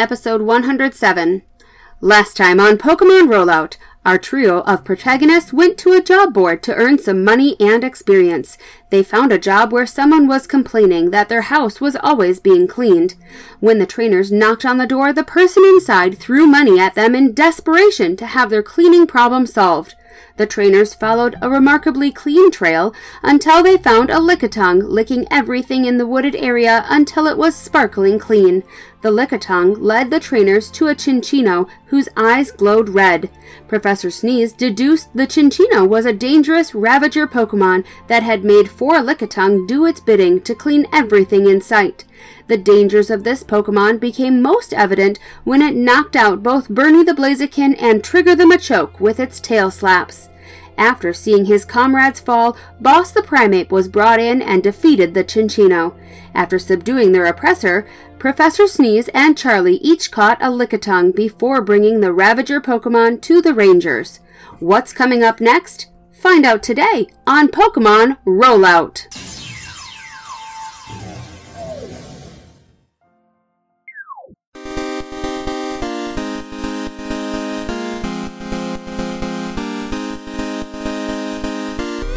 episode 107. Last time on Pokemon Rollout, our trio of protagonists went to a job board to earn some money and experience. They found a job where someone was complaining that their house was always being cleaned. When the trainers knocked on the door, the person inside threw money at them in desperation to have their cleaning problem solved. The trainers followed a remarkably clean trail until they found a Lickitung licking everything in the wooded area until it was sparkling clean. The Lickitung led the trainers to a Cinccino whose eyes glowed red. Professor Sneeze deduced the Cinccino was a dangerous Ravager Pokemon that had made four Lickitung do its bidding to clean everything in sight. The dangers of this Pokemon became most evident when it knocked out both Bernie the Blaziken and Trigger the Machoke with its tail slaps. After seeing his comrades fall, Boss the Primeape was brought in and defeated the Cinccino. After subduing their oppressor, Professor Sneeze and Charlie each caught a Lickitung before bringing the Ravager Pokemon to the Rangers. What's coming up next? Find out today on Pokemon Rollout.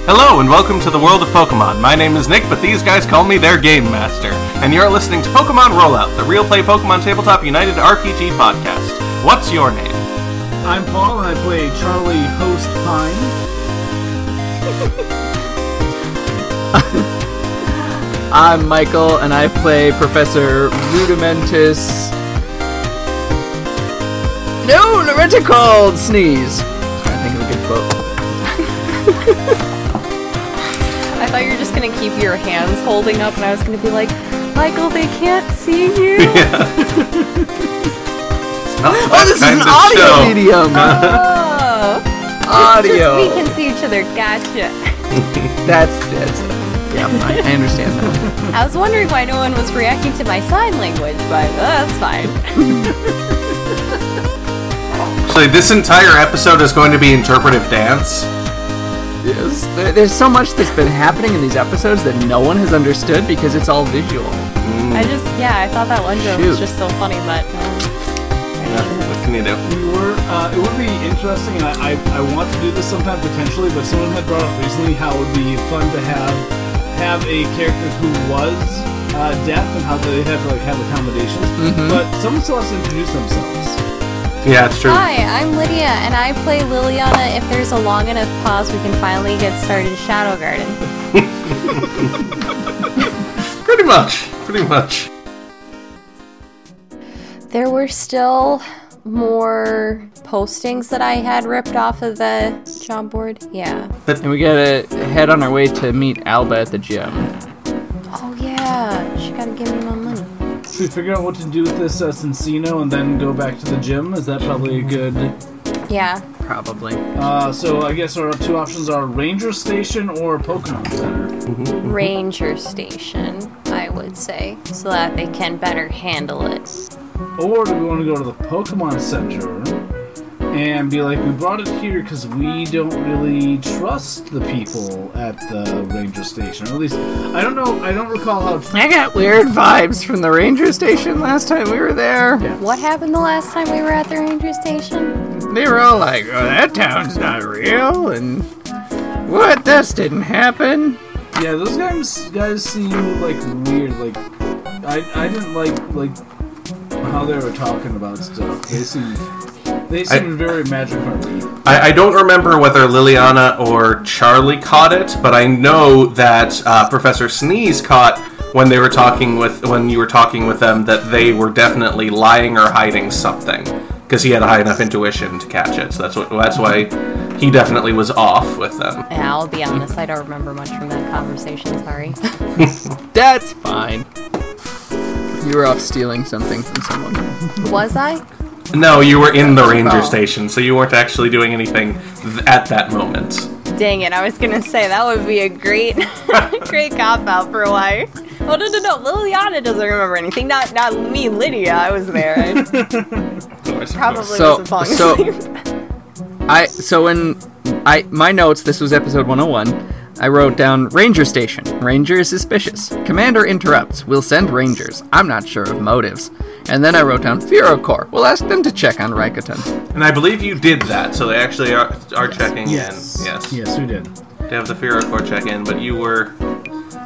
Hello and welcome to the world of Pokemon. My name is Nick, but these guys call me their Game Master. And you're listening to Pokemon Rollout, the real play Pokemon Tabletop United RPG podcast. What's your name? I'm Paul, and I play Charlie Host Pine. I'm Michael, and I play Professor Rudimentus. No, Larenticold Sneeze. Trying to think of a good quote. I thought you were just gonna keep your hands holding up, and I was gonna be like, Michael, they can't see you. Not Oh, that this is kind an of audio show. medium. oh, audio. Just we can see each other. Gotcha. That's that's. Yeah, I, I understand that. I was wondering why no one was reacting to my sign language, but uh, that's fine. Actually, this entire episode is going to be interpretive dance. Yes, there- there's so much that's been happening in these episodes that no one has understood because it's all visual. I just, yeah, I thought that one joke was just so funny, but what can you do? We were. Uh, it would be interesting, and I, I, I want to do this sometime potentially. But someone had brought up recently how it would be fun to have have a character who was uh, deaf and how they had to like have accommodations. But someone still has to introduce themselves. Yeah, it's true. Hi, I'm Lydia, and I play Liliana. If there's a long enough pause, we can finally get started Shadow Garden. Pretty much. Pretty much. There were still more postings that I had ripped off of the job board. Yeah. And we gotta head on our way to meet Alba at the gym. Oh yeah, she gotta give me my money. Should we figure out what to do with this uh, Cinccino and then go back to the gym? Is that probably a good? Yeah. Probably. Uh, so I guess our two options are Ranger Station or Pokemon Center. Ranger station, I would say, so that they can better handle it. Or do we want to go to the Pokemon Center and be like, we brought it here because we don't really trust the people at the Ranger Station? Or at least, I don't know, I don't recall how. I got weird vibes from the ranger station last time we were there. What happened the last time we were at the ranger station? They were all like, "Oh, that town's not real," and what? This didn't happen. Yeah, those guys guys seem like weird. Like, I I didn't like like how they were talking about stuff. They seemed they seemed very magical. carpy. I, I don't remember whether Liliana or Charlie caught it, but I know that uh, Professor Sneeze caught when they were talking with when you were talking with them that they were definitely lying or hiding something because he had a high enough intuition to catch it. So that's what that's why he definitely was off with them. Yeah, I'll be honest, I don't remember much from that conversation, sorry. That's fine. You were off stealing something from someone. Was I? No, you were in the ranger Oh. station, so you weren't actually doing anything th- at that moment. Dang it, I was gonna say that would be a great great cop out for why. Oh no no no, Liliana doesn't remember anything. Not not me, Lydia. I was there. I Of course, of probably. So- wasn't falling so- asleep. I so in I my notes. This was episode 101. I wrote down Ranger Station. Ranger is suspicious. Commander interrupts. We'll send Rangers. I'm not sure of motives. And then I wrote down Core. We'll ask them to check on Raikkonen. And I believe you did that, so they actually are, are checking Yes. in. Yes. Yes, we did. They have the Core check in, but you were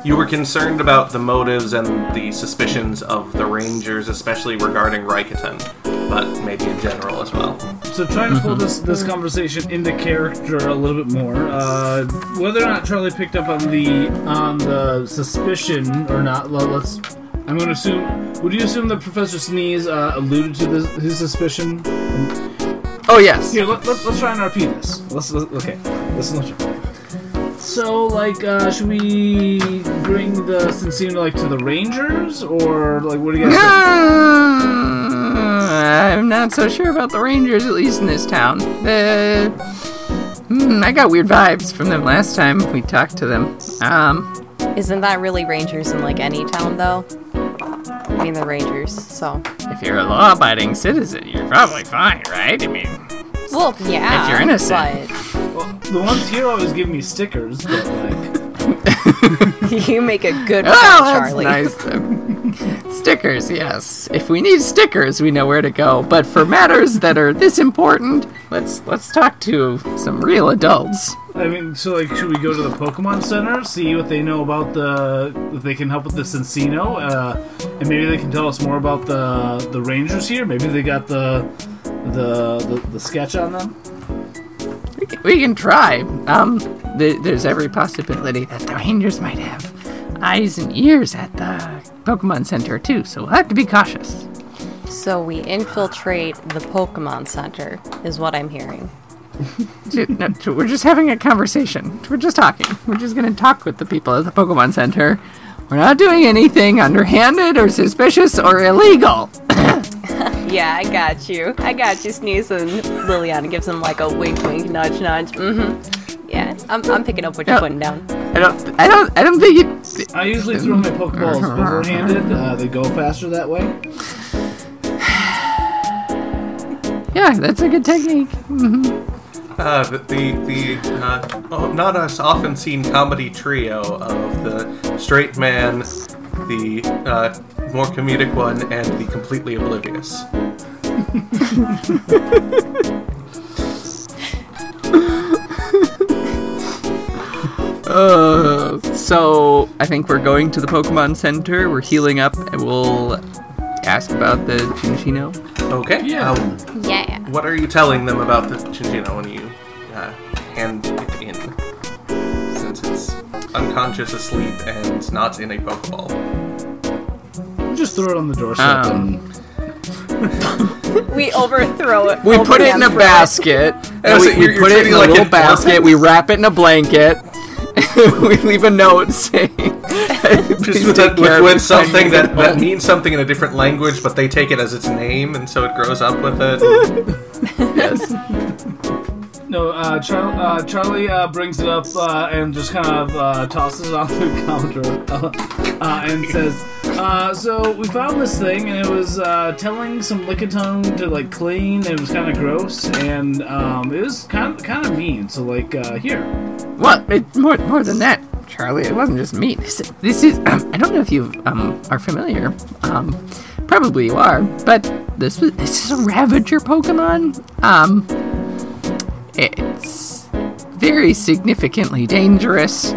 you were concerned about the motives and the suspicions of the Rangers, especially regarding Raikkonen, but maybe in general as well. So trying to pull this this conversation into character a little bit more, uh, whether or not Charlie picked up on the on the suspicion or not, le- let's. I'm going to assume. Would you assume that Professor Sneeze uh, alluded to this, his suspicion? Oh, yes. Here, let, let, let's try and repeat this. Let's, let okay. Listen, let's try. So, like, uh, should we bring the Cinccino like to the Rangers, or like, what do you guys think? I'm not so sure about the Rangers, at least in this town. The, Hmm, I got weird vibes from them last time we talked to them. Um, Isn't that really Rangers in like any town though? I mean the Rangers, so. if you're a law-abiding citizen, you're probably fine, right? I mean, Well, yeah. If you're innocent. Well, the ones here always give me stickers, but like, But you make a good point, oh, that's Charlie. nice. stickers, yes. If we need stickers, we know where to go. But for matters that are this important, let's let's talk to some real adults. I mean, so like, should we go to the Pokemon Center, see what they know about the, if they can help with the Cinccino, uh, and maybe they can tell us more about the the Rangers here. Maybe they got the the the, the sketch on them. We can, we can try. Um, th- there's every possibility that the Rangers might have eyes and ears at the Pokemon Center too, so we'll have to be cautious. So we infiltrate the Pokemon Center, is what I'm hearing. No, We're just having a conversation. We're just talking. We're just gonna talk with the people at the Pokemon Center. We're not doing anything underhanded or suspicious or illegal. Yeah, I got you. I got you, Sneeze, and Liliana gives him like a wink, wink, nudge, nudge. Mm-hmm. Yeah, I'm, I'm picking up what you're putting down. I don't. I don't. I don't think it. I usually throw my Pokeballs overhanded. Uh, they go faster that way. Yeah, that's a good technique. Uh, the the, the uh, oh, not as often seen comedy trio of the straight man, the uh, more comedic one, and the completely oblivious. Uh, so I think we're going to the Pokemon Center. We're healing up, and we'll ask about the Cinccino. Okay. Yeah. Um, Yeah. what are you telling them about the Cinccino when you uh, hand it in? Since it's unconscious, asleep, and not in a Pokeball. Just throw it on the doorstep. Um, and We overthrow it. We put it in a basket. And so we, we put it in a like little an basket. orphan? We wrap it in a blanket. we leave a note saying, Just with, take that, care with, with something that, that means something in a different language, but they take it as its name, and so it grows up with it. yes. no, uh, Char- uh, Charlie uh, brings it up uh, and just kind of uh, tosses it on the counter uh, uh, and says, uh, "So we found this thing, and it was uh, telling some Lickitung to like clean. It was kind of gross, and um, it was kind of kind of mean. So like, uh, here, What? It, more, more than that, Charlie. It wasn't just me. This, this is. Um, I don't know if you um, are familiar. Um, probably you are. But this was. This is a Ravager Pokemon. Um, it's very significantly dangerous.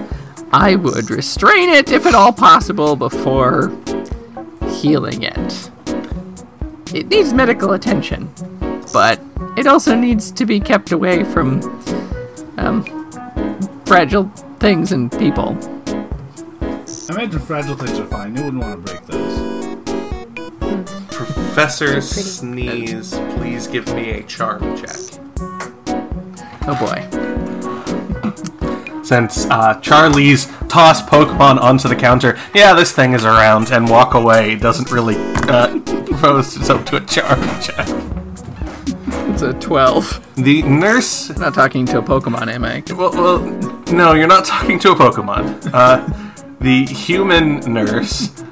I would restrain it if at all possible before healing it. It needs medical attention, but it also needs to be kept away from um, fragile things and people. I imagine fragile things are fine. You wouldn't want to break those." Professor Sneeze, please give me a charm check. Oh boy. Since uh, Charlie's toss Pokemon onto the counter, yeah, this thing is around, and walk away doesn't really uh, pose itself to a charm check. It's a 12. The nurse I'm not talking to a Pokemon, am I? Well, well, no, you're not talking to a Pokemon. Uh, the human nurse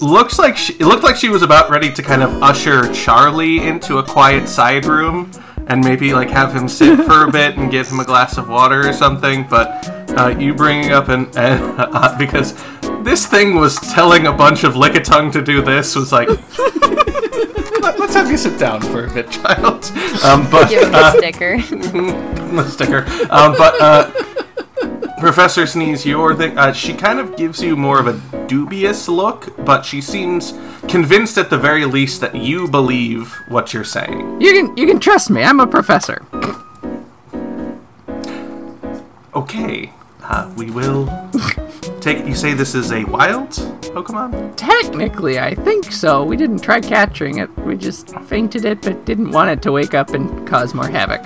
looks like she it looked like she was about ready to kind of usher Charlie into a quiet side room and maybe like have him sit for a bit and get him a glass of water or something. But uh, you bringing up an, an uh, because this thing was telling a bunch of Lickitung to do this was like let's have you sit down for a bit, child. Um, but Give him uh, the sticker. the sticker. Um, but uh, Professor Sneeze, your thing, uh, she kind of gives you more of a dubious look, but she seems convinced at the very least that you believe what you're saying. You can you can trust me. I'm a professor. Okay, uh, we will take. You say this is a wild Pokemon? Technically, I think so. We didn't try capturing it. We just fainted it, but didn't want it to wake up and cause more havoc.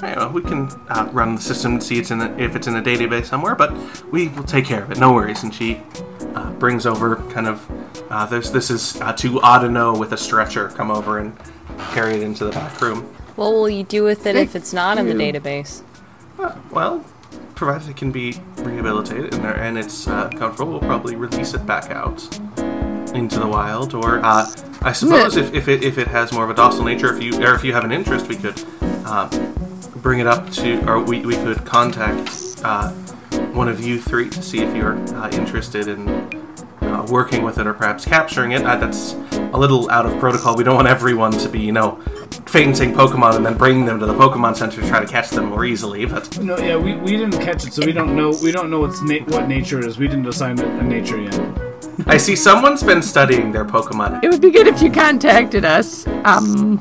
Hey, well, we can uh, run the system and see it's in a, if it's in a database somewhere, but we will take care of it. No worries. And she uh, brings over kind of uh, this. This is uh, to Audino with a stretcher. Come over and carry it into the back room. What will you do with it if it's not in the you. database? Uh, well, provided it can be rehabilitated and, and it's uh, comfortable, we'll probably release it back out into the wild. Or uh, I suppose if, if it if it has more of a docile nature, if you or if you have an interest, we could uh, bring it up to, or we, we could contact uh, one of you three to see if you're uh, interested in uh, working with it or perhaps capturing it. Uh, that's a little out of protocol. We don't want everyone to be, you know, fainting Pokemon and then bringing them to the Pokemon Center to try to catch them more easily. But No, yeah, we, we didn't catch it, so we don't know we don't know what's na- what nature it is. We didn't assign it a nature yet. I see someone's been studying their Pokemon. It would be good if you contacted us. Um,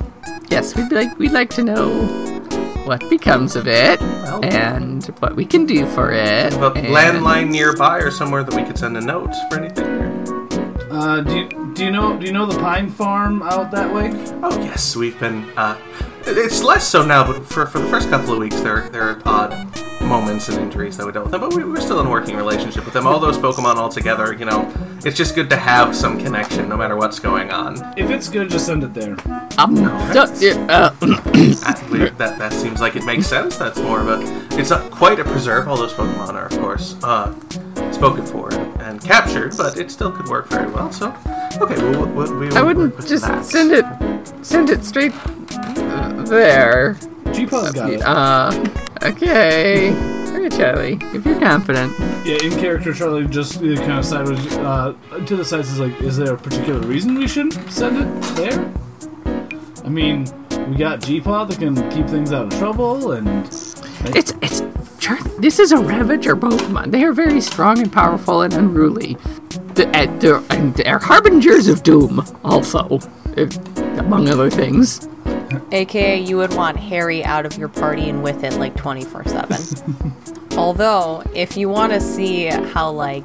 yes, we'd like we'd like to know what becomes of it Well- and what we can do for it. A landline nearby or somewhere that we could send a note for anything. Uh, do you, do you know do you know the pine farm out that way? Oh yes, we've been. Uh, it's less so now, but for, for the first couple of weeks, there there are odd moments and injuries that we dealt with them. But we, we're still in a working relationship with them. All those Pokemon all together, you know, it's just good to have some connection, no matter what's going on. If it's good, just send it there. Um, that's- so- yeah, uh, that that seems like it makes sense. That's more of a. It's a, quite a preserve. All those Pokemon are, of course, uh, spoken for and, and captured, but it still could work very well. So, okay, well, we, we, we I wouldn't work with just that. send it send it straight there. G-Pod's got it. Uh, okay. Okay, Charlie, if you're confident. Yeah, in character, Charlie just uh, kind of sideways uh, to the side says like, "Is there a particular reason we shouldn't send it there?" I mean, we got G-Pod that can keep things out of trouble, and It's it's this is a Ravager Pokemon. They are very strong and powerful and unruly. Uh, they're, and they're harbingers of doom, also, if, among other things. AKA, you would want Harry out of your party and with it like 24 7. Although, if you want to see how, like,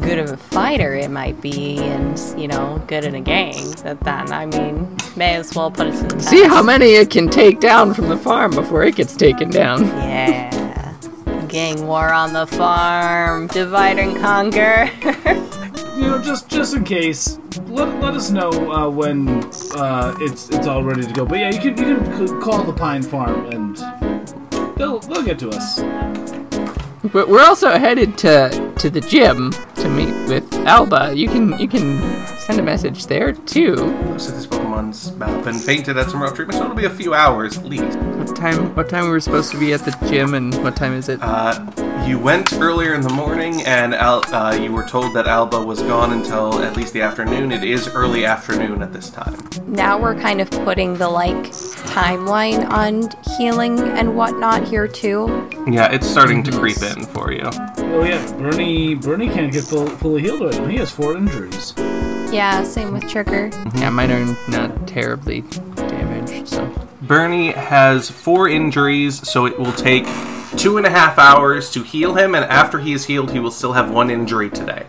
good of a fighter it might be and, you know, good in a gang, that then, I mean, may as well put it to the test. See how many it can take down from the farm before it gets taken down. Yeah. Gang war on the farm. Divide and conquer. you know, just just in case, let, let us know uh, when uh, it's it's all ready to go. But yeah, you can you can call the Pine Farm, and they'll they'll get to us. But we're also headed to to the gym to meet with Alba. You can you can send a message there too. Most of these Pokemon's been fainted at some rough treatment, so it'll be a few hours at least. What time? What time we were supposed to be at the gym, and what time is it? Uh, you went earlier in the morning, and Al- uh, you were told that Alba was gone until at least the afternoon. It is early afternoon at this time. now we're kind of putting the, like, timeline on healing and whatnot here, too. Yeah, it's starting to creep in for you. Oh yeah, Bernie Bernie can't get full, fully healed right now. He has four injuries. Yeah, same with Trigger. Mm-hmm. yeah, mine are not terribly damaged. So Bernie has four injuries, so it will take two and a half hours to heal him, and after he is healed, he will still have one injury today.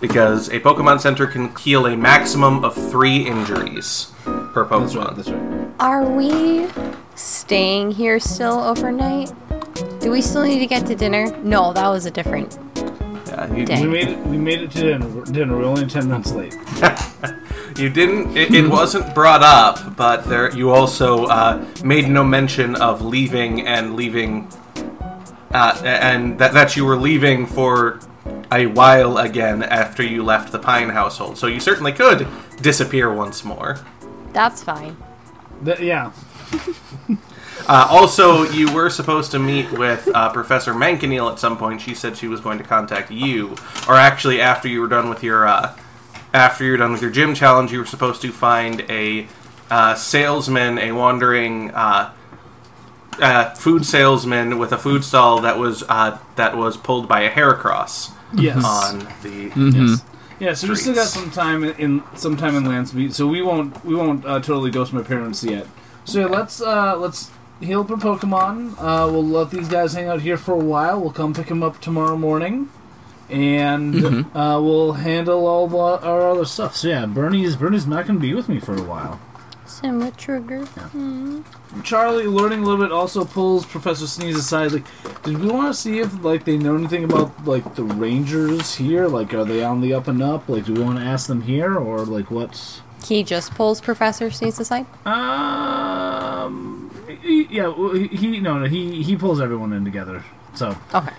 Because a Pokemon Center can heal a maximum of three injuries per Pokemon. That's right. That's right. Are we staying here still overnight? Do we still need to get to dinner? No, that was a different. Yeah, you, We made it. We made it to dinner. Dinner. We're only ten minutes late. you didn't. It, it wasn't brought up, but there you also uh, made no mention of leaving and leaving, uh, and that that you were leaving for a while again after you left the Pine household. So you certainly could disappear once more. That's fine. Th- yeah. Uh, also, you were supposed to meet with uh, Professor Mankineel at some point. She said she was going to contact you, or actually, after you were done with your uh, after you were done with your gym challenge, you were supposed to find a uh, salesman, a wandering uh, uh, food salesman with a food stall that was uh, that was pulled by a Heracross Yes. on the. Yes. Yeah, so we still got some time in, in some time in Landsmeet, so we won't we won't uh, totally ghost my parents yet. So yeah, let's uh, let's heal up our Pokemon. Uh, we'll let these guys hang out here for a while. We'll come pick them up tomorrow morning, and uh, we'll handle all the, our other stuff. So yeah, Bernie's Bernie's not going to be with me for a while. Similar trigger. Charlie, learning a little bit, also pulls Professor Sneeze aside. Like, did we want to see if like they know anything about like the Rangers here? Like, are they on the up and up? Like, do we want to ask them here or like what's? He just pulls Professor Sneeze aside. He- yeah, well, he, he no no he he pulls everyone in together. So, Okay.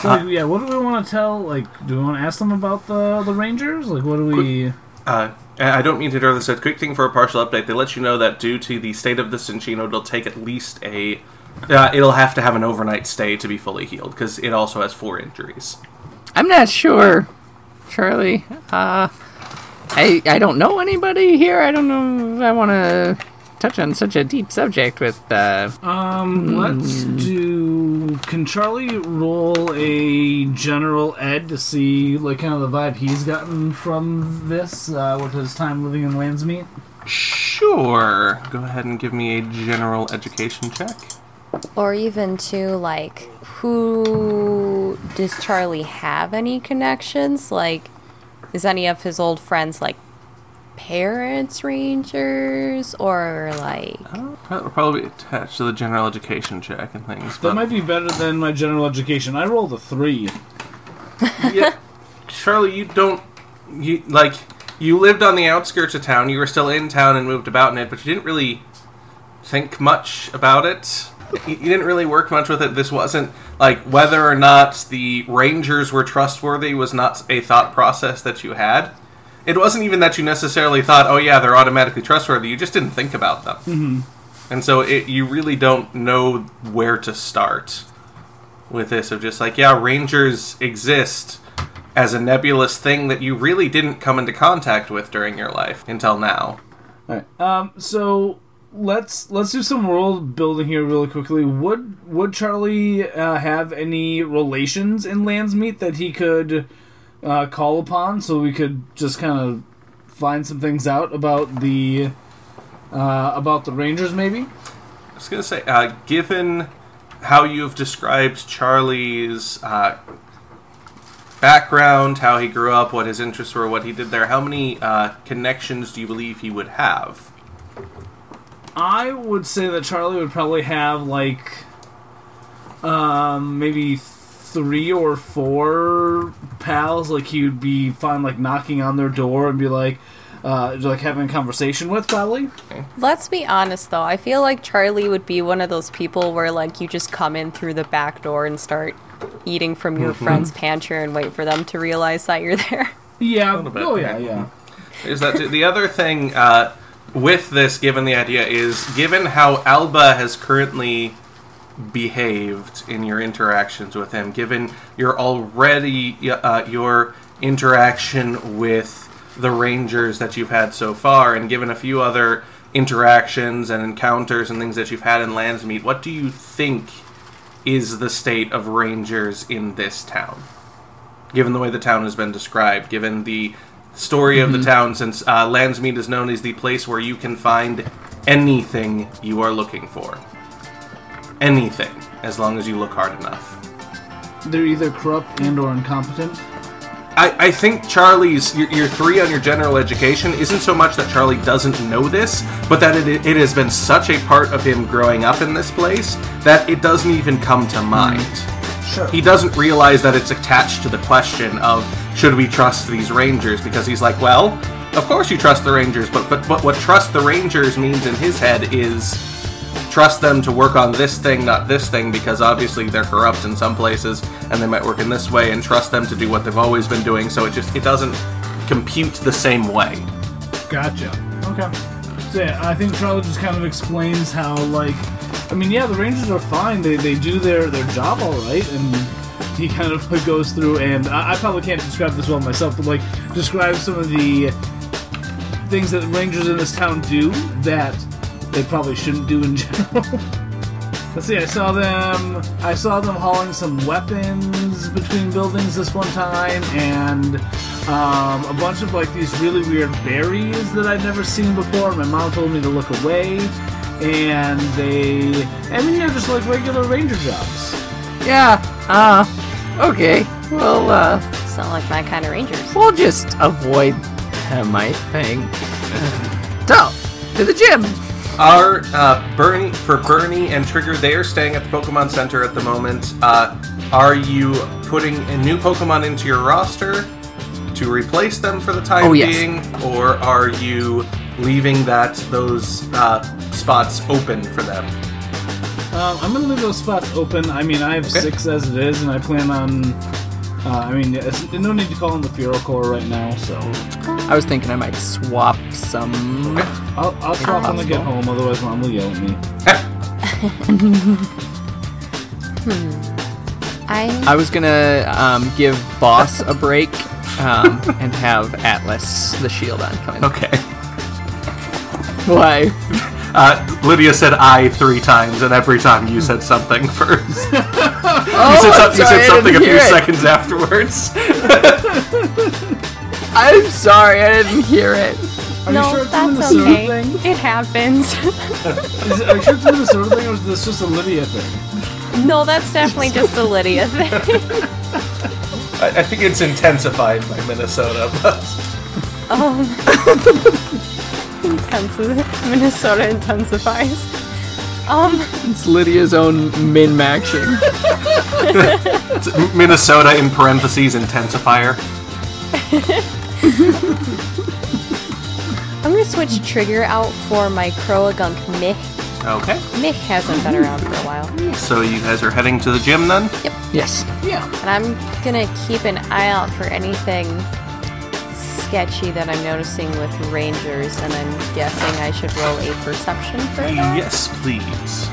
so like, yeah, what do we want to tell? Like, do we want to ask them about the the Rangers? Like, what do we? Uh, I don't mean to interrupt this. A quick thing for a partial update. They let you know that due to the state of the Cinccino, it'll take at least a. Uh, it'll have to have an overnight stay to be fully healed because it also has four injuries. I'm not sure, Charlie. Uh, I I don't know anybody here. I don't know if I want to touch on such a deep subject with. Uh, Um, let's do. Can Charlie roll a general ed to see like kind of the vibe he's gotten from this uh, with his time living in Landsmeet? Sure. Go ahead and give me a general education check. Or even to like, who does Charlie have any connections? Like, is any of his old friends like parents rangers or like? Uh, That'll probably be attached to the general education check and things. That might be better than my general education. I rolled a three. yeah, Charlie, you don't. You like you lived on the outskirts of town. You were still in town and moved about in it, but you didn't really think much about it. You you didn't really work much with it. This wasn't like whether or not the rangers were trustworthy was not a thought process that you had. It wasn't even that you necessarily thought, "Oh yeah, they're automatically trustworthy." You just didn't think about them, mm-hmm. and so it, you really don't know where to start with this. Of just like, yeah, rangers exist as a nebulous thing that you really didn't come into contact with during your life until now. Alright. Um, so let's let's do some world building here really quickly. Would would Charlie uh, have any relations in Landsmeet that he could uh, call upon so we could just kind of find some things out about the uh, about the Rangers maybe? I was gonna say, uh, given how you've described Charlie's uh, background, how he grew up, what his interests were, what he did there, how many uh, connections do you believe he would have? I would say that Charlie would probably have like um maybe three or four pals like he would be fine like knocking on their door and be like uh like having a conversation with probably. Let's be honest though. I feel like Charlie would be one of those people where like you just come in through the back door and start eating from your friend's pantry and wait for them to realize that you're there. Yeah. Oh yeah, yeah. yeah. Is that the other thing uh, with this? Given the idea is given how Alba has currently behaved in your interactions with him, given your already uh, your interaction with the Rangers that you've had so far, and given a few other interactions and encounters and things that you've had in Landsmeet, what do you think is the state of Rangers in this town? given the way the town has been described, given the story of the town, since uh, Landsmeet is known as the place where you can find anything you are looking for. Anything, as long as you look hard enough. They're either corrupt and or incompetent. I, I think Charlie's your, your three on your general education isn't so much that Charlie doesn't know this, but that it, it has been such a part of him growing up in this place that it doesn't even come to mind. Sure. he doesn't realize that it's attached to the question of should we trust these rangers because he's like well of course you trust the rangers but but, but what trust the rangers means in his head is trust them to work on this thing not this thing because obviously they're corrupt in some places and they might work in this way and trust them to do what they've always been doing so it just it doesn't compute the same way Gotcha. Okay. So yeah, I think Charlie just kind of explains how like I mean yeah, the Rangers are fine. They they do their their job all right and he kind of goes through and I, I probably can't describe this well myself, but like describe some of the things that the rangers in this town do that they probably shouldn't do in general. Let's see. I saw them. I saw them hauling some weapons between buildings this one time, and um, a bunch of like these really weird berries that I'd never seen before. My mom told me to look away, and they. I mean, they're just like regular ranger jobs. Yeah. Uh. Okay. Well, uh, Sound like my kind of rangers. we'll just avoid them, I think. So, to the gym. Are uh, Bernie for Bernie and Trigger? They are staying at the Pokemon Center at the moment. Uh, are you putting a new Pokemon into your roster to replace them for the time Oh, yes. being, or are you leaving that those uh, spots open for them? Um, I'm gonna leave those spots open. I mean, I have Okay. six as it is, and I plan on. Uh, I mean, it's, no need to call in the Ferocore right now, so I was thinking I might swap some. I'll, I'll swap when I get home. Otherwise, mom will yell at me. I I was gonna um, give Boss a break um, and have Atlas the Shieldon coming. Okay. Why? Uh, Lydia said "I" three times, and every time you said something first. You Oh, said, some- I'm you said something a few it. seconds afterwards. I'm sorry, I didn't hear it. Are no, you sure it's a that's Minnesota okay. thing? It happens. Is it, are you sure it's a Minnesota thing, or is this just a Lydia thing? no, that's definitely just a Lydia thing. I, I think it's intensified by Minnesota, but Um, intensi- Minnesota intensifies. Um, It's Lydia's own min maxing. Minnesota in parentheses intensifier. I'm gonna switch Trigger out for my Croagunk Mich. Okay. Mich hasn't been around for a while. So you guys are heading to the gym then? Yep. Yes. Yeah. And I'm gonna keep an eye out for anything sketchy that I'm noticing with Rangers, and I'm guessing I should roll a perception for that. Yes, please.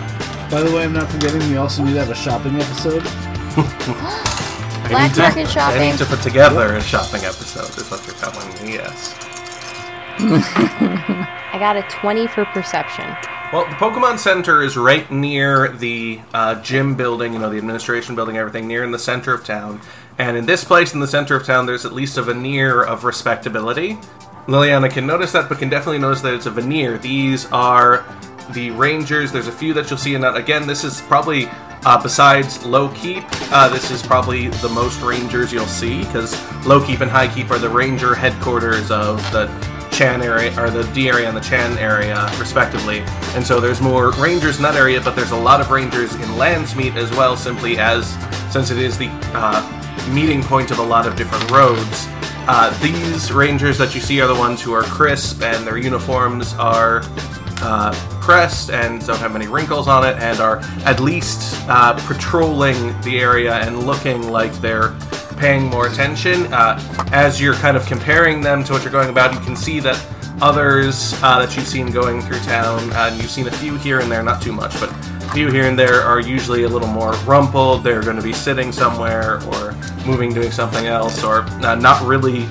By the way, I'm not forgetting. We also need to have a shopping episode. I Black need to- market I need to put together a shopping episode, is what you're telling me, yes. I got a 20 for perception. Well, the Pokemon Center is right near the uh, gym building, you know, the administration building, everything, near in the center of town. And in this place, in the center of town, there's at least a veneer of respectability. Liliana can notice that, but can definitely notice that it's a veneer. These are the Rangers. There's a few that you'll see in that. Again, this is probably, uh, besides Low Keep, uh, this is probably the most Rangers you'll see, because Low Keep and High Keep are the Ranger headquarters of the Chan area or the D area and the Chan area, respectively. And so there's more rangers in that area, but there's a lot of rangers in Landsmeet as well, simply as since it is the uh, meeting point of a lot of different roads. Uh, these rangers that you see are the ones who are crisp, and their uniforms are uh, pressed and don't have many wrinkles on it, and are at least uh, patrolling the area and looking like they're paying more attention. Uh, as you're kind of comparing them to what you're going about, you can see that others uh, that you've seen going through town, and you've seen a few here and there, not too much, but few here and there are usually a little more rumpled. They're going to be sitting somewhere or moving, doing something else, or uh, not really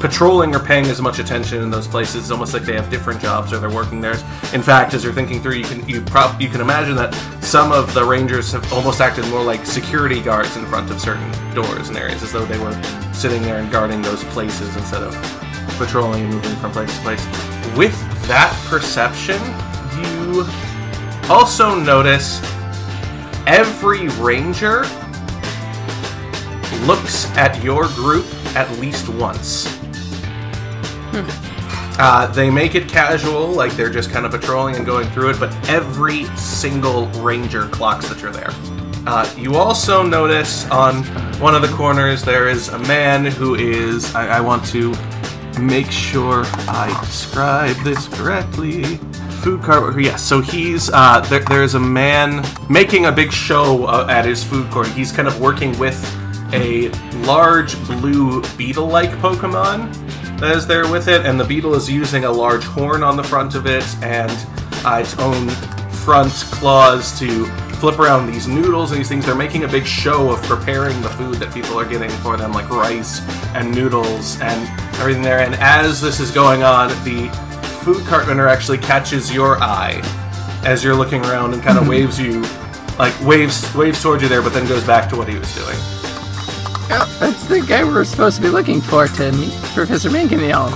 patrolling or paying as much attention in those places. It's almost like they have different jobs or they're working there. In fact, as you're thinking through, you can you prob- you can imagine that some of the rangers have almost acted more like security guards in front of certain doors and areas, as though they were sitting there and guarding those places instead of patrolling and moving from place to place. With that perception, you also notice every ranger looks at your group at least once. Uh, they make it casual, like they're just kind of patrolling and going through it, but every single ranger clocks that you're there. Uh, you also notice on one of the corners there is a man who is. I, I want to make sure I describe this correctly. Food cart. Yes, so he's. Uh, there, there's a man making a big show uh, at his food court. He's kind of working with a large blue beetle-like Pokemon that is there with it, and the beetle is using a large horn on the front of it and uh, its own front claws to flip around these noodles and these things. They're making a big show of preparing the food that people are getting for them, like rice and noodles and everything there. And as this is going on, the food cart vendor actually catches your eye as you're looking around and kind of waves you, like waves waves towards you there, but then goes back to what he was doing. Oh, that's the guy we're supposed to be looking for to meet Professor Manganiel.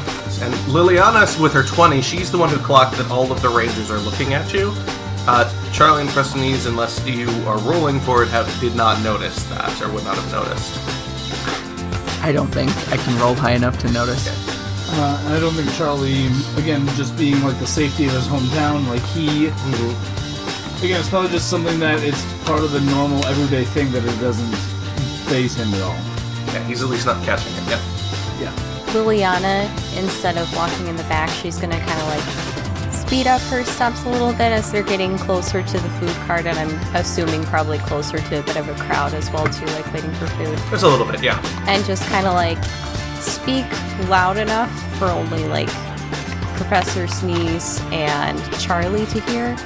And Liliana's with her 20, she's the one who clocked that all of the rangers are looking at you. Uh, Charlie and Professor Sneeze, unless you are rolling for it, have did not notice that or would not have noticed. I don't think I can roll high enough to notice. Uh, and I don't think Charlie, again, just being like the safety of his hometown, like he, again, it's probably just something that it's part of the normal everyday thing that it doesn't phase him at all. Yeah, he's at least not catching it yet. Yeah. Liliana, instead of walking in the back, she's gonna kind of like speed up her steps a little bit as they're getting closer to the food cart, and I'm assuming probably closer to a bit of a crowd as well too, like waiting for food, There's a little bit, yeah. and just kind of like speak loud enough for only like Professor Sneeze and Charlie to hear,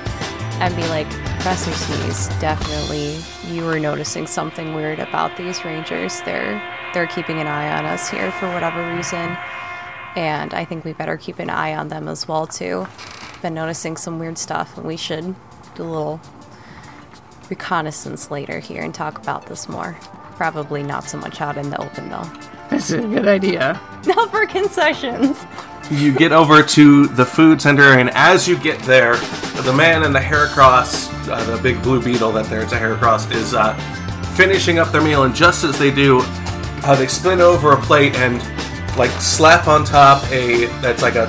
and be like, Professor Sneeze, definitely you were noticing something weird about these rangers. They're they're keeping an eye on us here for whatever reason. And I think we better keep an eye on them as well too. Been noticing some weird stuff and we should do a little reconnaissance later here and talk about this more. Probably not so much out in the open though. That's a good idea. Not for concessions. You get over to the food center, and as you get there, the man in the Heracross, uh, the big blue beetle that there, it's a Heracross, is uh, finishing up their meal. And just as they do, uh, they spin over a plate and like slap on top a that's like a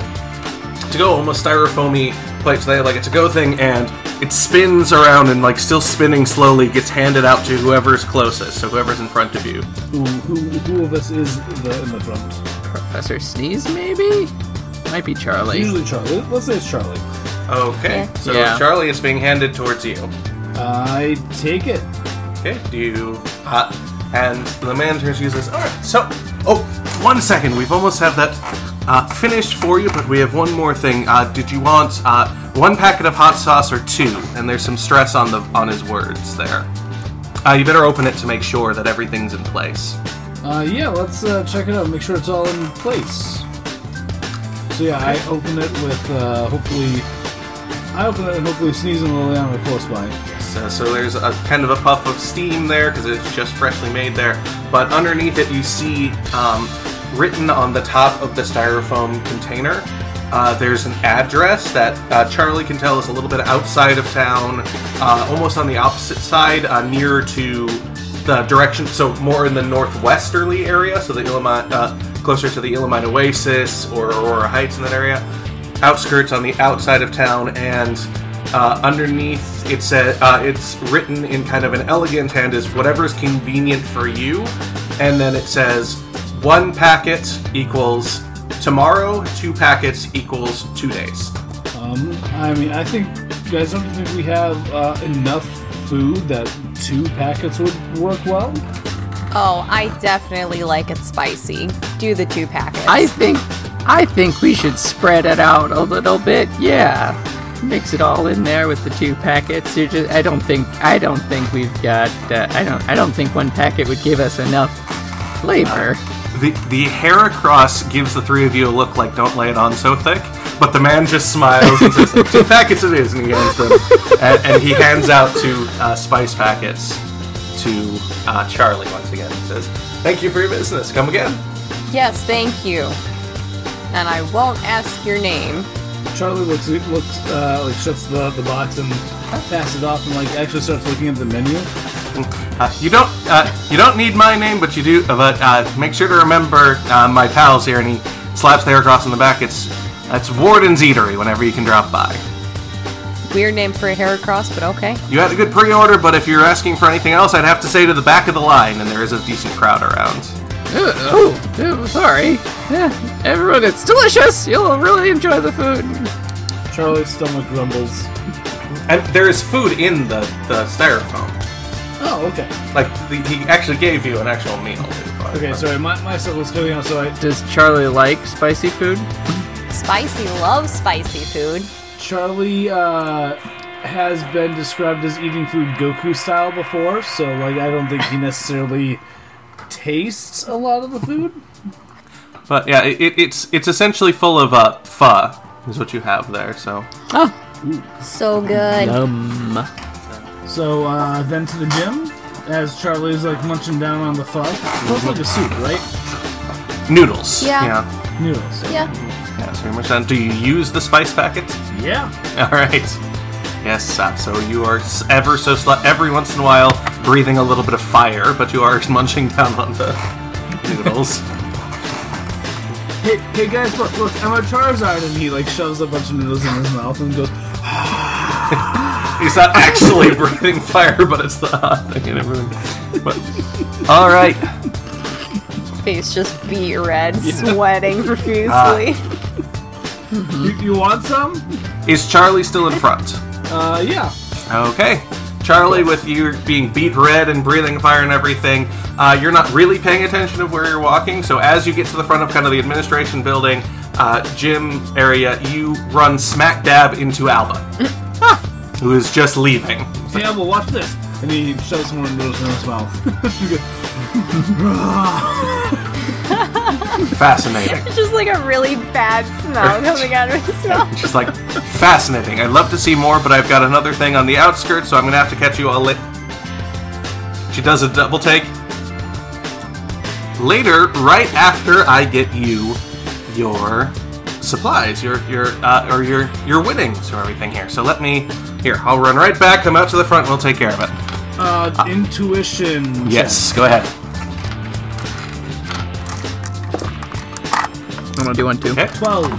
to go almost styrofoamy plate. So they have like a to go thing, and it spins around and like still spinning slowly gets handed out to whoever's closest. So whoever's in front of you. Who, who, who of us is the in the front? Professor Sneeze, maybe? Might be It's Charlie. usually Charlie. Let's say it's Charlie. Okay, Yeah. so Yeah. Charlie is being handed towards you. I take it. Okay, do you. Uh, and the man turns to you and says, Alright, so. Oh, one second. We've almost have that uh, finished for you, but we have one more thing. Uh, did you want uh, one packet of hot sauce or two? And there's some stress on the on his words there. Uh, you better open it to make sure that everything's in place. Uh, yeah, let's uh, check it out. Make sure it's all in place. So yeah, I open it with uh, hopefully. I open it and hopefully sneezing Liliana close by. So, so there's a kind of a puff of steam there because it's just freshly made there. But underneath it, you see um, written on the top of the styrofoam container. Uh, there's an address that uh, Charlie can tell is a little bit outside of town, uh, almost on the opposite side, uh, near to the direction, so more in the northwesterly area, so the Illimine, uh, closer to the Illimine Oasis or Aurora Heights in that area outskirts on the outside of town, and uh, underneath it uh, it's written in kind of an elegant hand is whatever is convenient for you, and then it says one packet equals tomorrow, two packets equals two days. Um, I mean, I think, guys, don't you think we have uh, enough food that two packets would work well? Oh, I definitely like it spicy. Do the two packets. I think I think we should spread it out a little bit. Yeah. Mix it all in there with the two packets. You're just, I don't think I don't think we've got uh, I don't I don't think one packet would give us enough flavor. The the Heracross gives the three of you a look like don't lay it on so thick, but the man just smiles and says two packets it is, and he hands them, and, and he hands out two uh, spice packets to uh, Charlie once again. He says, "Thank you for your business. Come again." yes, thank you. And I won't ask your name. Charlie looks looks uh, like shuts the, the box and passes it off and like actually starts looking at the menu. Uh, you don't uh, you don't need my name, but you do. But uh, make sure to remember uh, my pals here. And he slaps the Heracross on the back. It's it's Warden's Eatery. Whenever you can drop by. Weird name for a hair Heracross, but okay. You had a good pre-order, but if you're asking for anything else, I'd have to say to the back of the line, and there is a decent crowd around. Uh, oh, oh, sorry. Yeah, everyone, it's delicious. You'll really enjoy the food. Charlie's stomach grumbles. And there is food in the, the styrofoam. Oh, okay. Like the, he actually gave you an actual meal. Okay, sorry, my, my stuff was coming out, so I Does Charlie like spicy food? Spicy loves spicy food. Charlie, uh, has been described as eating food Goku style before, so like I don't think he necessarily tastes a lot of the food. But yeah, it, it, it's it's essentially full of uh, pho, is what you have there. So So good. Um, So uh, then to the gym, as Charlie's like munching down on the pho. It's like a soup, right? noodles. Yeah. Yeah. Noodles. Yeah. Yeah. So you're much done. Do you use the spice packets? Yeah. All right. Yes. Uh, so you are ever so sli- every once in a while breathing a little bit of fire, but you are munching down on the noodles. Hey, hey guys, look, look, I'm a Charizard, and he like shoves a bunch of noodles in his mouth and goes, He's not actually breathing fire, but it's the hot thing and everything. But all right. Face just beet red, sweating profusely. you, you want some? Is Charlie still in front? Uh, yeah. Okay. Charlie, with you being beet red and breathing fire and everything, uh, you're not really paying attention of where you're walking. So as you get to the front of kind of the administration building, uh, gym area, you run smack dab into Alba, who is just leaving. Yeah, well, watch this. And he shoves more noodles in his mouth. He goes, Fascinating. It's just like a really bad smell coming out of his mouth. Just like fascinating. I'd love to see more, but I've got another thing on the outskirts, so I'm gonna have to catch you all lit. She does a double take. Later, right after I get you your supplies, your your uh, or your your winnings or everything here. So let me here. I'll run right back. Come out to the front. and We'll take care of it. uh, intuition. Yes, go ahead. I'm gonna do one too. Okay. 12.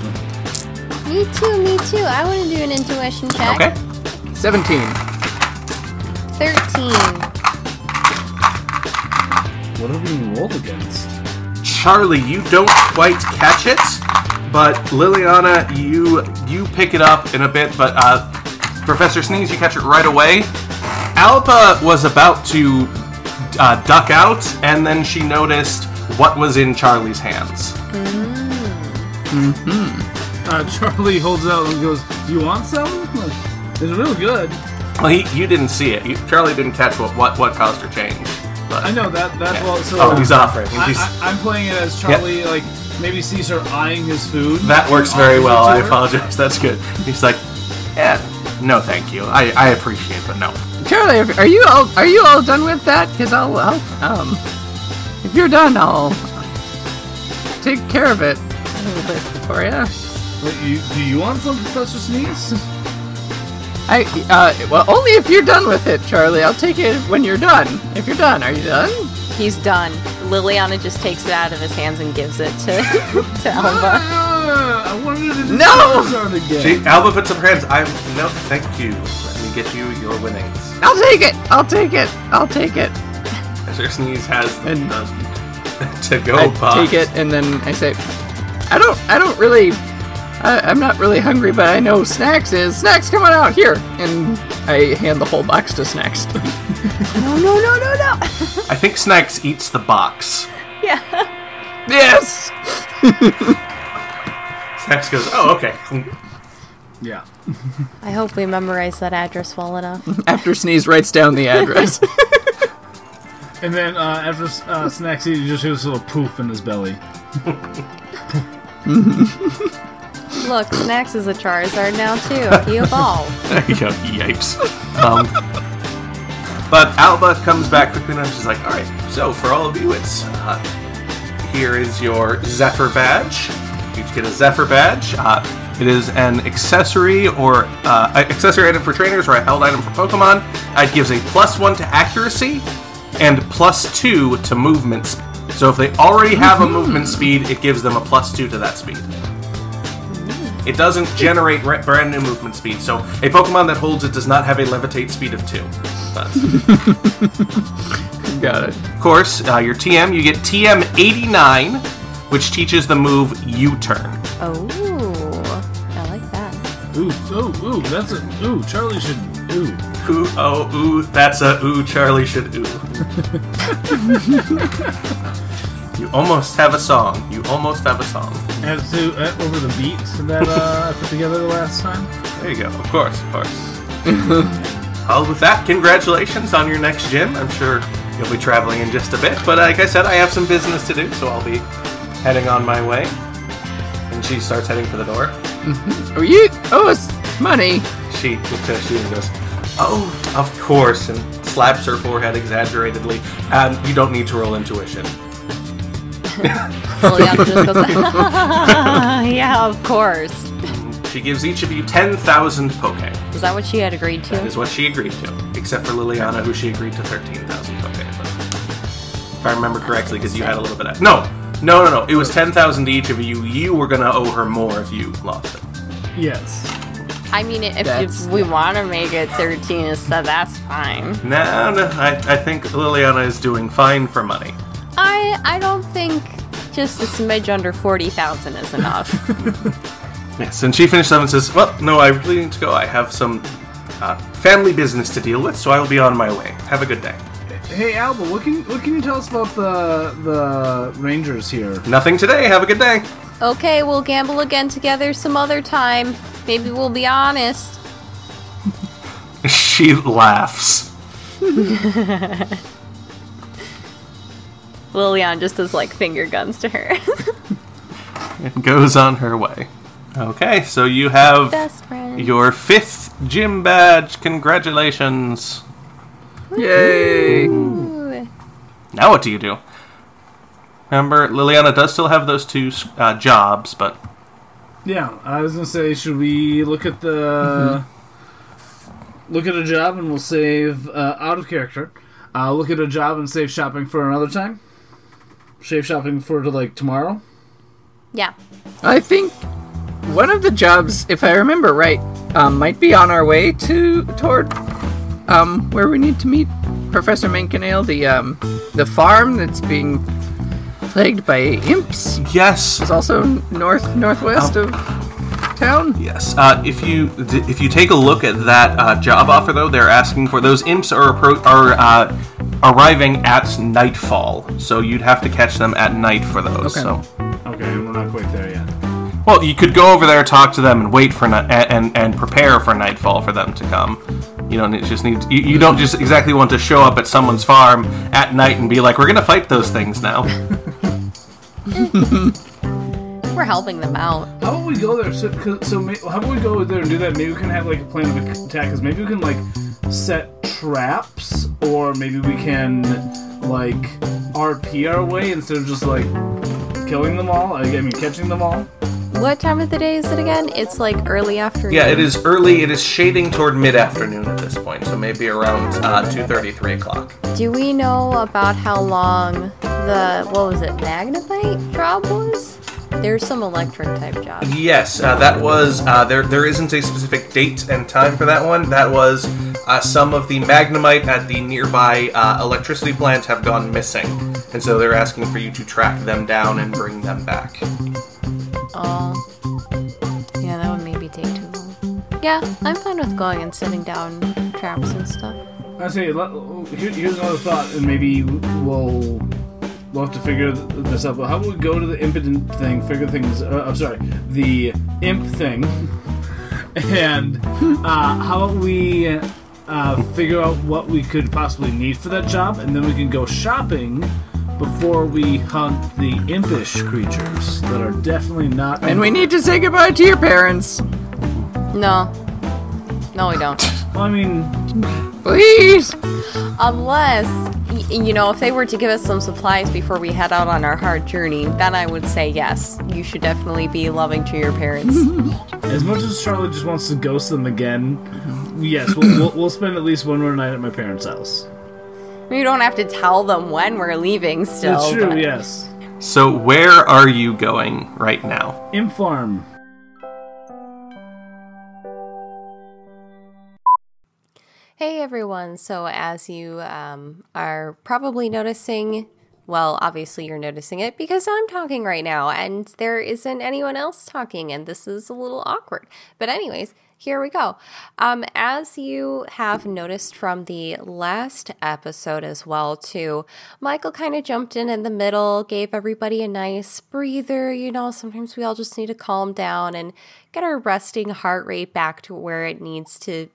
Me too, me too. I want to do an intuition check. Okay. 17. 13. What are we rolled against? Charlie, you don't quite catch it, but Liliana, you you pick it up in a bit. But uh, Professor Sneeze, you catch it right away. Alba was about to uh, duck out, and then she noticed what was in Charlie's hands. Mhm. Uh, Charlie holds out and goes, You want some? It's real good. Well, he, you didn't see it. You, Charlie didn't catch what, what what caused her change. But I know that. That's well. So Oh, he's offering. He's- I, I'm playing it as Charlie, like maybe sees her eyeing his food. that works very well. I apologize. That's good. He's like, yeah, no, thank you. I, I appreciate, but no. Charlie, are you all are you all done with that? Because I'll, I'll um, if you're done, I'll take care of it a little bit for you. Wait, you, do you want some Professor Sneeze? I uh, well, only if you're done with it, Charlie. I'll take it when you're done. If you're done, are you done? He's done. Liliana just takes it out of his hands and gives it to, to Alba. Ah, I wanted to do No! Charizard again. She, Alba puts up her hands. I'm no, thank you. Let me get you your winnings. I'll take it. I'll take it. I'll take it. Professor Sneeze has the, And- the to go I box. take it and then I say, I don't, I don't really, I, I'm not really hungry, but I know Snacks is. Snacks, come on out here, and I hand the whole box to Snacks. No, no, no, no, no. I think Snacks eats the box. yeah. yes. Snacks goes, oh, okay. Yeah. I hope we memorize that address well enough. After Sneeze writes down the address. And then uh, after uh, Snacks eat, you just hear this little poof in his belly. Look, Snacks is a Charizard now too. He evolved. There you go. Yipes. Um, but Alba comes back quickly and she's like, all right, so for all of you, it's uh, here is your Zephyr badge. You get a Zephyr badge. Uh, it is an accessory or uh, accessory item for trainers or a held item for Pokemon. It gives a plus one to accuracy and plus two to movement speed. So if they already have a movement speed, it gives them a plus two to that speed. It doesn't generate re- brand new movement speed, so a Pokemon that holds it does not have a levitate speed of two. But Got it. of course, uh, your TM, you get TM 89, which teaches the move U-turn. Oh, I like that. Ooh, ooh, ooh, that's a ooh. Charlie should ooh. Ooh, oh, ooh, that's a ooh. Charlie should ooh. you almost have a song. You almost have a song. As to uh, over the beat that uh, I put together the last time. There you go. Of course, of course. well, with that, congratulations on your next gym. I'm sure you'll be traveling in just a bit. But like I said, I have some business to do, so I'll be heading on my way. And she starts heading for the door. Oh, you owe us money. She looks at you and goes, "Oh, of course," and slaps her forehead exaggeratedly. Um, you don't need to roll intuition. Oh, Liliana just goes, yeah, of course. She gives each of you ten thousand poke. Is that what she had agreed to? is what she agreed to, except for Liliana, who she agreed to thirteen thousand poke. But if I remember correctly, because you had a little bit of no, no, no, no. It was ten thousand to each of you. You were gonna owe her more if you lost it. Yes. I mean, if, That's- we want to make it 13 so that's fine. No, no. I, I think Liliana is doing fine for money. I I don't think just a smidge under 40,000 is enough. Yes, and she finished up and says, "Well, no, I really need to go. I have some uh, family business to deal with, so I will be on my way. Have a good day." Hey Alba, what can what can you tell us about the the Rangers here? Nothing today. Have a good day. okay, we'll gamble again together some other time. Maybe we'll be honest. She laughs. Lilian just does like finger guns to her. and goes on her way. Okay, so you have Best friend. your fifth gym badge. Congratulations. Yay! Ooh. Now what do you do? Remember, Liliana does still have those two uh, jobs, but Yeah, I was gonna say, should we look at the look at a job and we'll save uh, out of character. Uh, look at a job and save shopping for another time. Save shopping for to like tomorrow. Yeah. I think one of the jobs, if I remember right, um, might be on our way to toward um, where we need to meet Professor Mankinale, the um, the farm that's being plagued by imps. yes, It's also north northwest of town. Yes. Uh, if you if you take a look at that uh, job offer, though, they're asking for those imps are appro- are uh, arriving at nightfall, so you'd have to catch them at night for those. Okay. So, Okay, we're not quite there yet. well, you could go over there, talk to them, and wait for ni- and, and and prepare for nightfall for them to come. You don't need- just need you, you don't just exactly want to show up at someone's farm at night and be like, "We're gonna fight those things now." We're helping them out. How about we go there? So, 'cause- so ma- how about we go there and do that? Maybe we can have like a plan of attack. Because maybe we can like set traps, or maybe we can like RP our way instead of just like killing them all. I I mean, catching them all. What time of the day is it again? It's like early afternoon. yeah, it is early. It is shading toward mid afternoon at this point, so maybe around uh, two thirty, three o'clock. Do we know about how long the what was it, Magnemite job was? There's some electric type job. Yes, uh, that was uh, there. There isn't a specific date and time for that one. That was uh, some of the magnemite at the nearby uh, electricity plant have gone missing, and so they're asking for you to track them down and bring them back. Oh, yeah, that would maybe take too long. Yeah, I'm fine with going and setting down traps and stuff. I say, let, here, here's another thought, and maybe we'll we'll have to figure this out. But how about we go to the impotent thing, figure things? Uh, I'm sorry, the imp thing, and uh, how about we uh, figure out what we could possibly need for that job, and then we can go shopping before we hunt the impish creatures that are definitely not. And we need to say goodbye to your parents. No, no, we don't. Well, I mean, Please. Unless, you know, if they were to give us some supplies before we head out on our hard journey, then I would say yes. You should definitely be loving to your parents. as much as Charlotte just wants to ghost them again, yes, we'll, we'll, we'll spend at least one more night at my parents' house. We don't have to tell them when we're leaving still. That's true, but- yes. So where are you going right now? Imp Hey everyone. So, as you um, are probably noticing, well, obviously you're noticing it because I'm talking right now and there isn't anyone else talking, and this is a little awkward. But, anyways, here we go. Um, as you have noticed from the last episode as well, too, Michael kind of jumped in in the middle, gave everybody a nice breather. You know, sometimes we all just need to calm down and get our resting heart rate back to where it needs to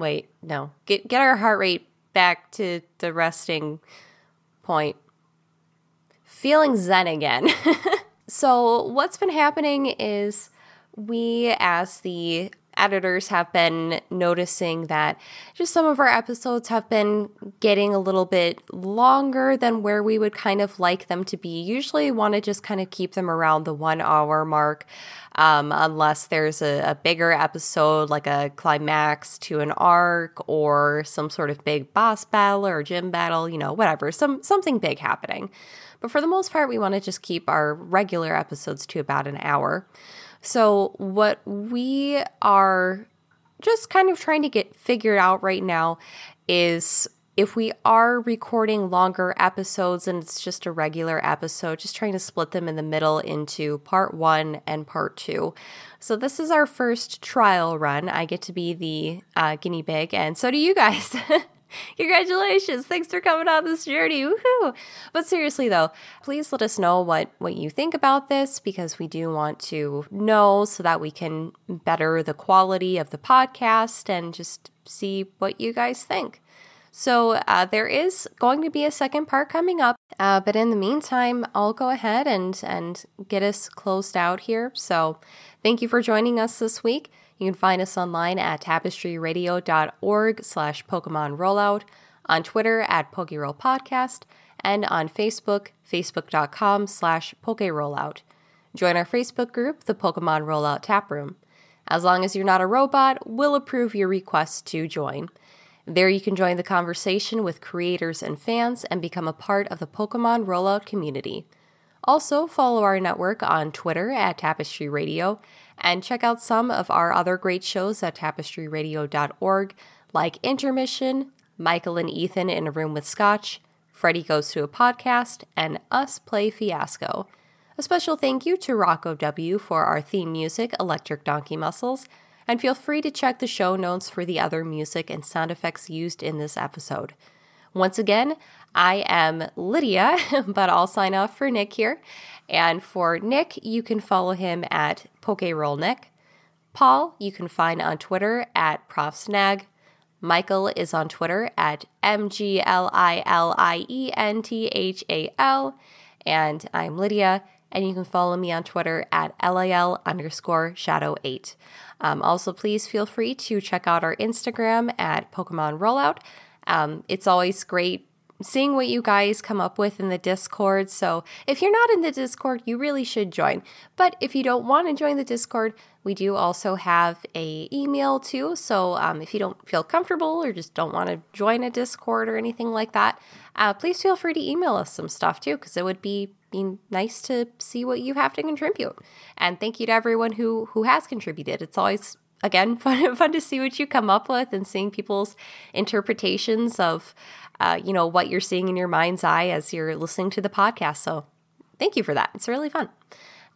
wait, no. Get get our heart rate back to the resting point. Feeling zen again. so, what's been happening is we, as the editors, have been noticing that just some of our episodes have been getting a little bit longer than where we would kind of like them to be. Usually, want to just kind of keep them around the one hour mark. Um, unless there's a, a bigger episode like a climax to an arc or some sort of big boss battle or gym battle, you know, whatever, some something big happening. But for the most part, we want to just keep our regular episodes to about an hour. So, what we are just kind of trying to get figured out right now is if we are recording longer episodes and it's just a regular episode, just trying to split them in the middle into part one and part two. So, this is our first trial run. I get to be the uh, guinea pig, and so do you guys. Congratulations. Thanks for coming on this journey. Woohoo. But seriously though, please let us know what what you think about this because we do want to know so that we can better the quality of the podcast and just see what you guys think. So uh, there is going to be a second part coming up, uh, but in the meantime, I'll go ahead and and get us closed out here. So thank you for joining us this week. You can find us online at tapestryradio.org slash Pokemon Rollout, on Twitter at PokeRoll Podcast, and on Facebook, facebook.com slash PokeRollout. Join our Facebook group, the Pokemon Rollout Tap Room. As long as you're not a robot, we'll approve your request to join. There you can join the conversation with creators and fans and become a part of the Pokemon Rollout community. Also, follow our network on Twitter at Tapestry Radio and check out some of our other great shows at tapestryradio.org, like Intermission, Michael and Ethan in a Room with Scotch, Freddie Goes to a Podcast, and Us Play Fiasco. A special thank you to Rocco W. for our theme music, Electric Donkey Muscles, and feel free to check the show notes for the other music and sound effects used in this episode. Once again, I am Lydia, but I'll sign off for Nick here. And for Nick, you can follow him at PokeRollNick. Paul, you can find on Twitter at ProfSnag. Michael is on Twitter at M-G-L-I-L-I-E-N-T-H-A-L. And I'm Lydia, and you can follow me on Twitter at LIL underscore shadow 8. Um, also, please feel free to check out our Instagram at Pokemon Rollout. Um, it's always great seeing what you guys come up with in the Discord. So if you're not in the Discord, you really should join. But if you don't want to join the Discord, we do also have a email too. So um, if you don't feel comfortable or just don't want to join a Discord or anything like that, uh, please feel free to email us some stuff too, because it would be be nice to see what you have to contribute. And thank you to everyone who who has contributed. It's always again fun fun to see what you come up with and seeing people's interpretations of uh, you know, what you're seeing in your mind's eye as you're listening to the podcast. So thank you for that. It's really fun.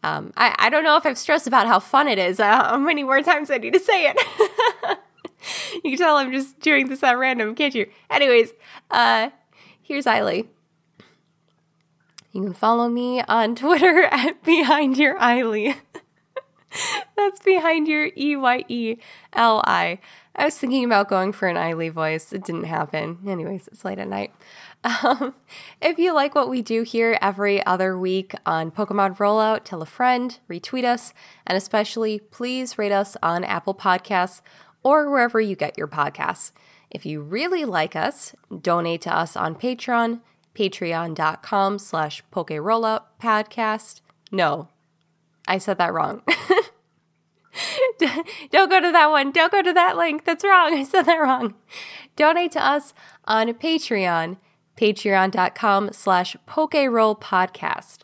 Um, I, I don't know if I've stressed about how fun it is, uh, how many more times I need to say it. you can tell I'm just doing this at random, can't you? Anyways, uh, here's Eiley. You can follow me on Twitter at Behind Your Eiley. That's behind your E Y E L I. I was thinking about going for an Eiley voice. It didn't happen. Anyways, it's late at night. Um, if you like what we do here every other week on Pokemon Rollout, tell a friend, retweet us, and especially please rate us on Apple Podcasts or wherever you get your podcasts. If you really like us, donate to us on Patreon, patreon.com slash Rollout podcast. No, I said that wrong. Don't go to that one. Don't go to that link. That's wrong. I said that wrong. Donate to us on Patreon, patreon.com slash Pokeroll podcast,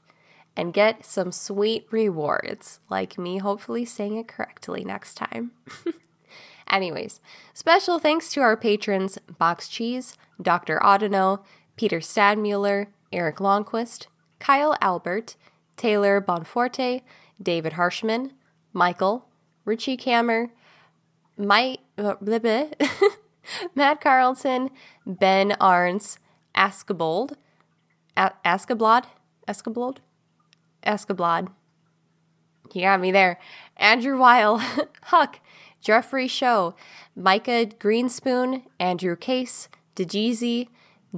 and get some sweet rewards, like me hopefully saying it correctly next time. Anyways, special thanks to our patrons Box Cheese, Dr. Audino, Peter Stadmuller, Eric Longquist, Kyle Albert, Taylor Bonforte, David Harshman, Michael, Richie Kammer, Mike, uh, Matt Carlton, Ben Arns, Askabold, A- Askablad, Askablod, Askablad. You got me there. Andrew Weil, Huck, Jeffrey Show, Micah Greenspoon, Andrew Case, Dejeezy,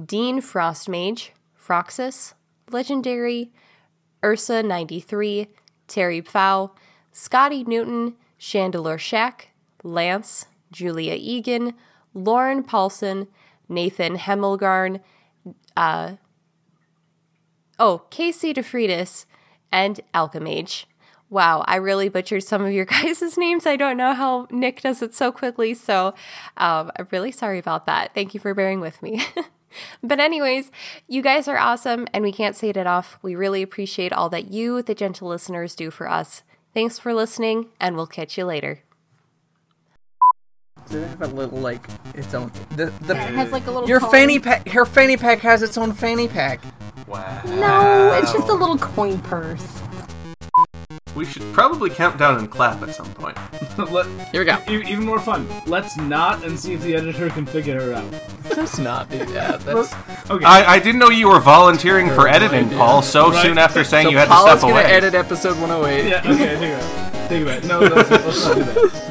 Dean Frostmage, Froxus, Legendary, Ursa93, Terry Pfau, Scotty Newton, Chandelure Shack, Lance, Julia Egan, Lauren Paulson, Nathan Hemmelgarn, uh, oh, Casey DeFriedis, and Alchemage. Wow, I really butchered some of your guys' names. I don't know how Nick does it so quickly, so um, I'm really sorry about that. Thank you for bearing with me. but, anyways, you guys are awesome, and we can't say it enough. We really appreciate all that you, the gentle listeners, do for us. Thanks for listening, and we'll catch you later. Does it have a little like its own? The the It has like a little. your cone. fanny pack. Her fanny pack has its own fanny pack. Wow. No, it's just a little coin purse. We should probably count down and clap at some point. Let, Here we go. e- even more fun. Let's not and see if the editor can figure her out. Let's not do that. That's Okay. I, I didn't know you were volunteering for editing, idea. Paul, so Right. soon after saying so you had Paul to is step gonna away. edit episode 108. yeah. Okay. Think about it. Think about it. No, let's, let's not do that.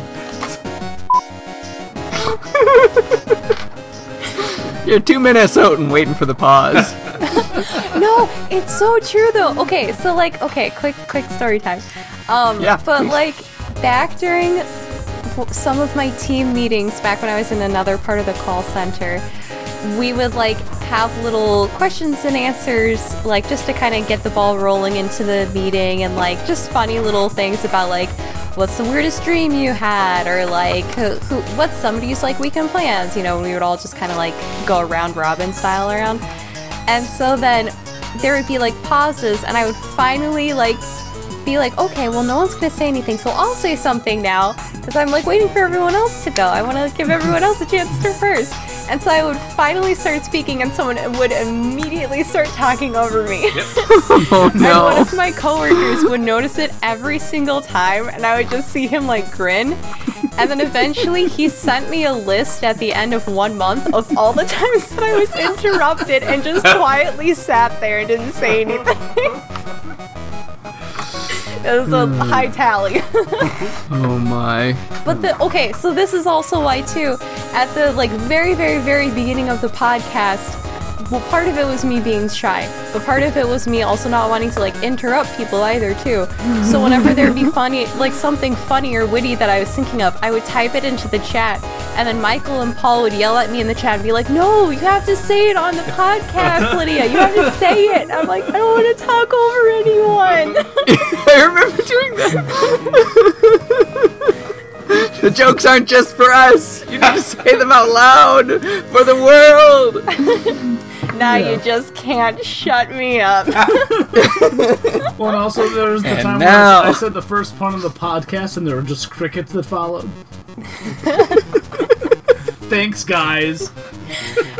You're two minutes out and waiting for the pause. No, it's so true though. Okay, so like, okay, quick, quick story time. Um, Yeah, but please. like back during some of my team meetings, back when I was in another part of the call center, we would like have little questions and answers, like just to kind of get the ball rolling into the meeting, and like just funny little things about like what's the weirdest dream you had, or like who, who what's somebody's like weekend plans. You know, we would all just kind of like go around robin style around. And so then there would be like pauses, and I would finally like be like, okay, well, no one's gonna say anything, so I'll say something now because I'm like waiting for everyone else to go. I want to give everyone else a chance to first. And so I would finally start speaking, and someone would immediately start talking over me. oh no. And one of my coworkers would notice it every single time, and I would just see him like grin. And then eventually he sent me a list at the end of one month of all the times that I was interrupted and just quietly sat there and didn't say anything. It was a hmm. high tally. Oh my. But the okay, so this is also why too. At the like very, very, very beginning of the podcast, well, part of it was me being shy, but part of it was me also not wanting to like interrupt people either too. So whenever there'd be funny, like something funny or witty that I was thinking of, I would type it into the chat, and then Michael and Paul would yell at me in the chat and be like, "No, you have to say it on the podcast, Lydia. You have to say it." And I'm like, "I don't want to talk over anyone." I remember doing that. the jokes aren't just for us. You need to say them out loud for the world. Now you just can't shut me up. Well, and also there was the And time now- when I said the first part of the podcast, and there were just crickets that followed. Thanks, guys.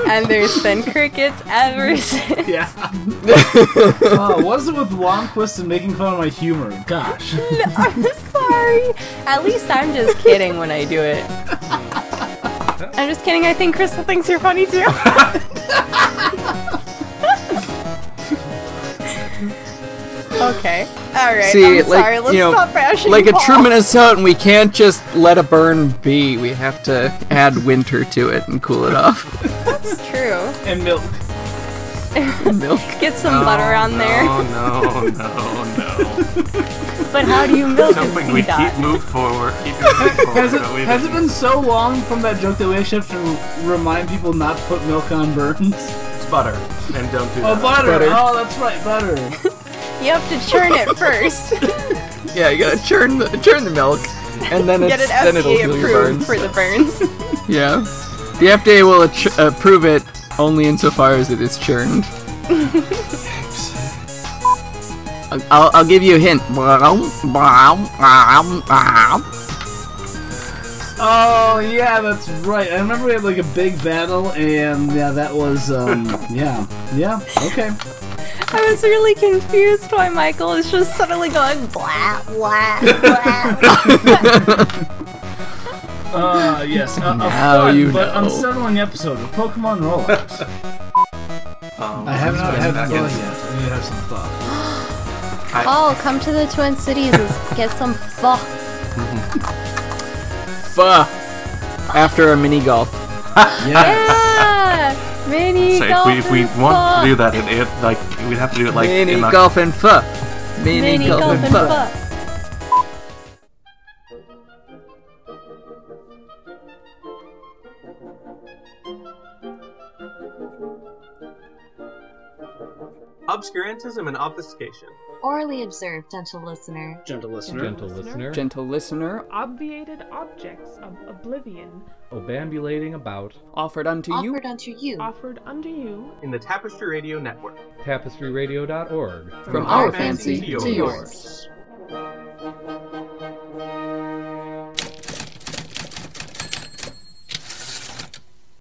and there's been crickets ever since. Yeah. oh, what is it with Longquist and making fun of my humor? Gosh. I'm sorry. At least I'm just kidding when I do it. I'm just kidding. I think Crystal thinks you're funny too. Okay. All right. See, I'm like, sorry. Let's you know, stop bashing Like a Paul. true Minnesotan, we can't just let a burn be. We have to add winter to it and cool it off. That's true. And milk. Milk. Get some butter oh, on there. No, no, no, no. But how do you milk a Hoping we dot? keep move forward. Keep moving forward. Has it, but has it been so long from that joke that we actually have to remind people not to put milk on burns? It's butter, and don't do Oh, that. butter. Butter. Oh, that's right, butter. You have to churn it first. Yeah, you gotta churn the churn the milk, and then it's Get it then it'll FDA heal your approved burns. for the burns. Yeah, the FDA will ach- approve it only insofar as it is churned. I'll, I'll, I'll give you a hint. Oh yeah, that's right. I remember we had like a big battle, and yeah, that was um, yeah, yeah, okay. I was really confused why Michael is just suddenly going blah blah blah. Uh, yes, a, a Now fun you but know. unsettling episode of Pokemon Rollout. Um, I haven't let's had back fun in. yet. I need to have some fun. Oh, come to the Twin Cities and get some fuck. Fuh. After a mini golf. Yeah! Mini So if golf we, if we and want to do that, it, it like we'd have to do it like mini in a- golf and fuh. Mini, Mini golf, golf and and fuh. Obscurantism and obfuscation. Orally observed, gentle listener. Gentle listener. Gentle listener, Gentle listener, obviated objects of oblivion obambulating about offered unto you Offered unto you. offered unto you In the Tapestry Radio Network. tapestryradio.org. from our fancy to yours.